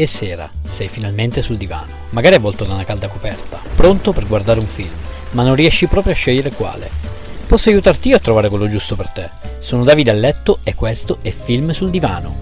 E sera, sei finalmente sul divano, magari avvolto da una calda coperta, pronto per guardare un film, ma non riesci proprio a scegliere quale. Posso aiutarti io a trovare quello giusto per te. Sono Davide a letto e questo è Film sul divano.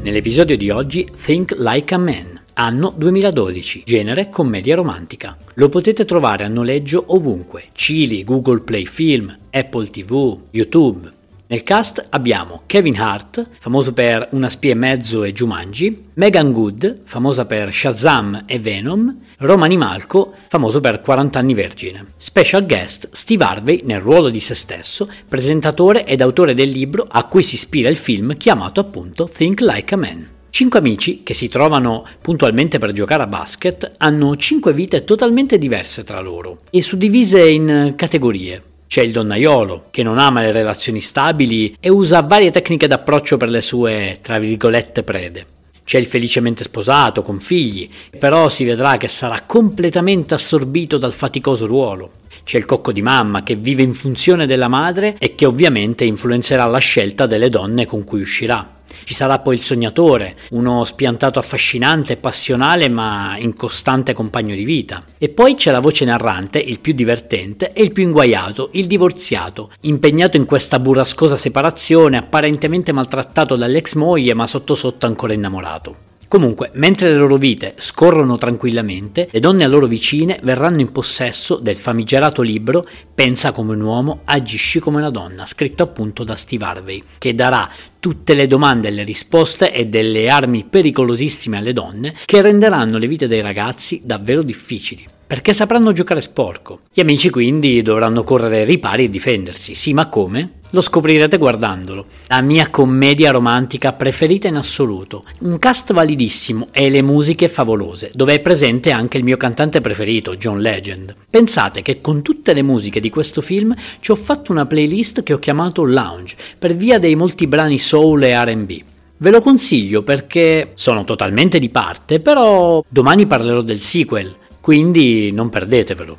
Nell'episodio di oggi Think Like a Man, anno 2012, genere commedia romantica. Lo potete trovare a noleggio ovunque, Chili, Google Play Film, Apple TV, YouTube. Nel cast abbiamo Kevin Hart, famoso per Una spia e mezzo e Jumanji, Megan Good, famosa per Shazam e Venom, Romani Malco, famoso per 40 anni vergine. Special guest Steve Harvey nel ruolo di se stesso, presentatore ed autore del libro a cui si ispira il film chiamato appunto Think Like a Man. Cinque amici, che si trovano puntualmente per giocare a basket, hanno cinque vite totalmente diverse tra loro e suddivise in categorie. C'è il donnaiolo, che non ama le relazioni stabili e usa varie tecniche d'approccio per le sue, tra virgolette, prede. C'è il felicemente sposato, con figli, però si vedrà che sarà completamente assorbito dal faticoso ruolo. C'è il cocco di mamma che vive in funzione della madre e che ovviamente influenzerà la scelta delle donne con cui uscirà. Ci sarà poi il sognatore, uno spiantato affascinante passionale ma incostante compagno di vita. E poi c'è la voce narrante, il più divertente e il più inguaiato, il divorziato, impegnato in questa burrascosa separazione, apparentemente maltrattato dall'ex moglie ma sotto sotto ancora innamorato. Comunque, mentre le loro vite scorrono tranquillamente, le donne a loro vicine verranno in possesso del famigerato libro Pensa come un uomo, agisci come una donna, scritto appunto da Steve Harvey, che darà tutte le domande e le risposte e delle armi pericolosissime alle donne che renderanno le vite dei ragazzi davvero difficili perché sapranno giocare sporco. Gli amici quindi dovranno correre ripari e difendersi. Sì, ma come? Lo scoprirete guardandolo. La mia commedia romantica preferita in assoluto. Un cast validissimo e le musiche favolose, dove è presente anche il mio cantante preferito, John Legend. Pensate che con tutte le musiche di questo film ci ho fatto una playlist che ho chiamato Lounge, per via dei molti brani soul e RB. Ve lo consiglio perché sono totalmente di parte, però domani parlerò del sequel quindi non perdetevelo.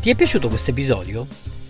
Ti è piaciuto questo episodio?